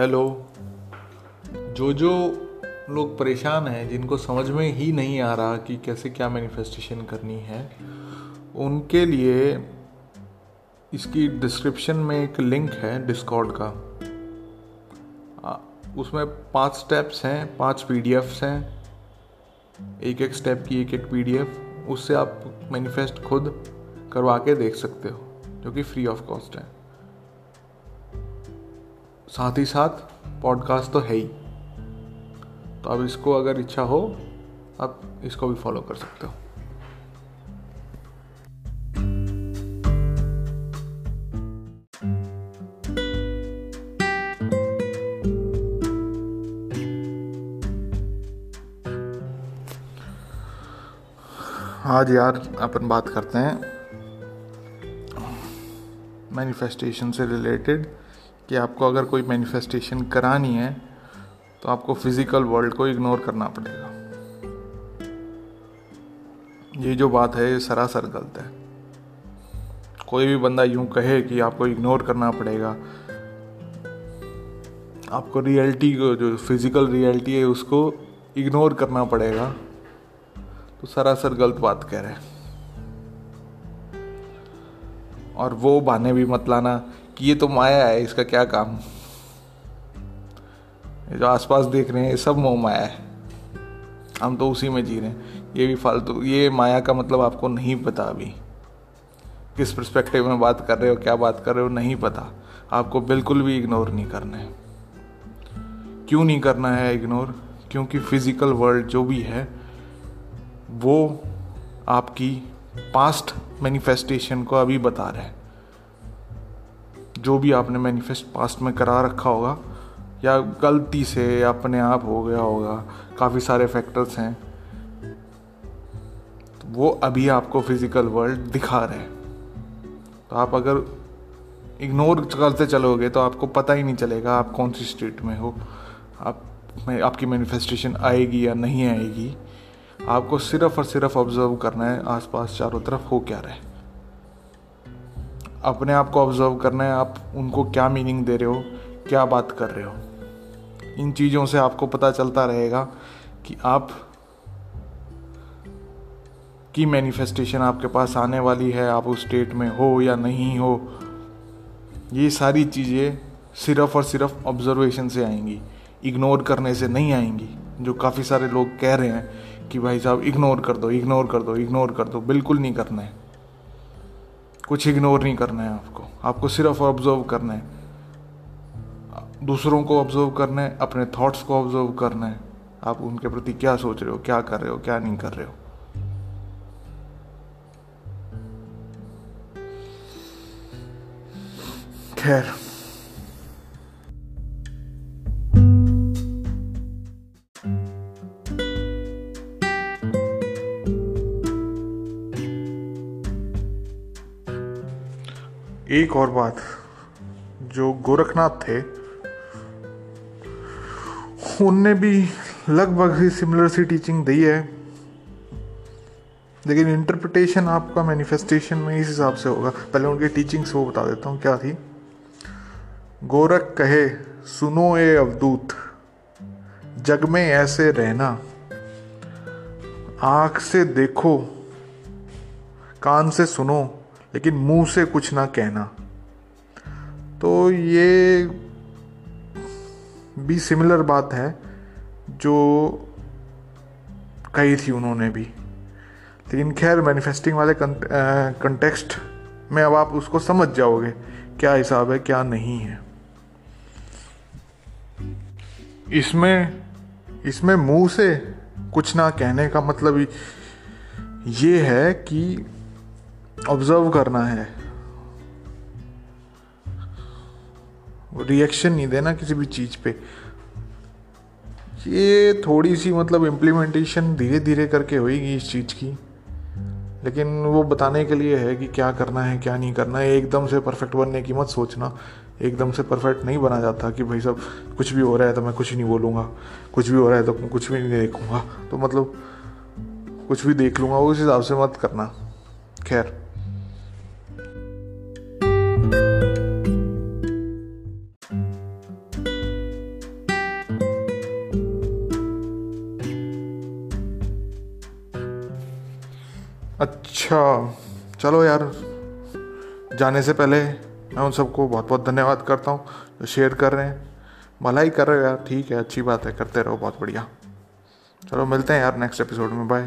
Hello. जो जो लोग परेशान हैं, जिनको समझ में ही नहीं आ रहा कि कैसे क्या मैनिफेस्टेशन करनी है, उनके लिए इसकी डिस्क्रिप्शन में एक लिंक है डिस्कॉर्ड का। उसमें पाँच स्टेप्स हैं, पाँच पीडीएफ्स हैं। एक एक स्टेप की एक एक पीडीएफ उससे आप मैनिफेस्ट खुद करवा के देख सकते हो, जो कि फ्री ऑफ़ कॉस्ट है। साथ ही साथ पॉडकास्ट तो है ही। तो अब इसको अगर इच्छा हो, आप इसको भी फॉलो कर सकते हो। आज यार अपन बात करते हैं मैनिफेस्टेशन से रिलेटेड कि आपको अगर कोई मैनिफेस्टेशन करानी है तो आपको फ़िज़िकल वर्ल्ड को इग्नोर करना पड़ेगा। ये जो बात है, ये सरासर गलत है। कोई भी बंदा यूँ कहे कि आपको इग्नोर करना पड़ेगा, आपको रियलिटी को, जो फ़िज़िकल रियलिटी है, उसको इग्नोर करना पड़ेगा तो सरासर गलत बात कह रहे हैं। और वो बहाने भी मत लाना कि ये तो माया है, इसका क्या काम? ये जो आसपास देख रहे हैं, ये सब मोह माया है। हम तो उसी में जी रहे हैं। ये भी फालतू, ये माया का मतलब आपको नहीं पता अभी। किस परस्पेक्टिव में बात कर रहे हो, क्या बात कर रहे हो, नहीं पता। आपको बिल्कुल भी इग्नोर नहीं करना है। क्यों नहीं करना है इग्नोर क्योंकि फ़िज़िकल वर्ल्ड जो भी है, वो आपकी पास्ट मैनिफेस्टेशन को अभी बता रहे हैं। जो भी आपने मैनिफेस्ट पास्ट में करा रखा होगा, या गलती से अपने आप हो गया होगा, काफ़ी सारे फैक्टर्स हैं तो वो अभी आपको फ़िज़िकल वर्ल्ड दिखा रहे हैं। तो आप अगर इग्नोर करते चलोगे तो आपको पता ही नहीं चलेगा आप कौन सी स्टेट में हो, आप में, आपकी मैनिफेस्टेशन आएगी या नहीं आएगी। आपको सिर्फ़ और सिर्फ़ ऑब्ज़र्व करना है, आसपास चारों तरफ़ हो क्या रहे अपने आप को ऑब्ज़र्व करना है, आप उनको क्या मीनिंग दे रहे हो, क्या बात कर रहे हो। इन चीज़ों से आपको पता चलता रहेगा कि आप की मैनिफेस्टेशन आपके पास आने वाली है, आप उस स्टेट में हो या नहीं हो। ये सारी चीज़ें सिर्फ़ और सिर्फ़ ऑब्जर्वेशन से आएँगी इग्नोर करने से नहीं आएँगी, जो काफ़ी सारे लोग कह रहे हैं कि भाई साहब इग्नोर कर दो इग्नोर कर दो इग्नोर कर दो, बिल्कुल नहीं करना है। कुछ इग्नोर नहीं करना है आपको। आपको सिर्फ़ ऑब्ज़र्व करना है। दूसरों को ऑब्ज़र्व करना है, अपने थॉट्स को ऑब्ज़र्व करना है। आप उनके प्रति क्या सोच रहे हो, क्या कर रहे हो, क्या नहीं कर रहे हो? खैर। एक और बात, जो गोरखनाथ थे, उनने भी लगभग ही सिमिलर सी टीचिंग दी है। लेकिन इंटरप्रिटेशन आपका मैनिफेस्टेशन में इस हिसाब से होगा। पहले उनकी टीचिंग्स वो बता देता हूँ क्या थी। गोरख कहे, सुनो ए अवदूत जग में ऐसे रहना। आँख से देखो, कान से सुनो। लेकिन मुँह से कुछ ना कहना। तो ये भी सिमिलर बात है, जो कही थी उन्होंने भी। लेकिन खैर मैनिफेस्टिंग वाले कंटेक्स्ट में अब आप उसको समझ जाओगे, क्या हिसाब है, क्या नहीं है। इसमें इसमें मुँह से कुछ ना कहने का मतलब ये है कि ऑब्ज़र्व करना है। रिएक्शन नहीं देना किसी भी चीज़ पे। ये थोड़ी सी मतलब इम्प्लीमेंटेशन धीरे धीरे करके होएगी इस चीज़ की। लेकिन वो बताने के लिए है कि क्या करना है, क्या नहीं करना है। एकदम से परफेक्ट बनने की मत सोचना। एकदम से परफेक्ट नहीं बना जाता कि भाई सब कुछ भी हो रहा है तो मैं कुछ नहीं बोलूँगा। कुछ भी हो रहा है तो कुछ भी नहीं देखूँगा। तो मतलब कुछ भी देख लूँगा, उस हिसाब से मत करना। खैर। अच्छा। चलो यार, जाने से पहले मैं उन सबको बहुत बहुत धन्यवाद करता हूँ जो शेयर कर रहे हैं। भलाई कर रहे हो यार, ठीक है, अच्छी बात है, करते रहो, बहुत बढ़िया। चलो मिलते हैं यार नेक्स्ट एपिसोड में बाय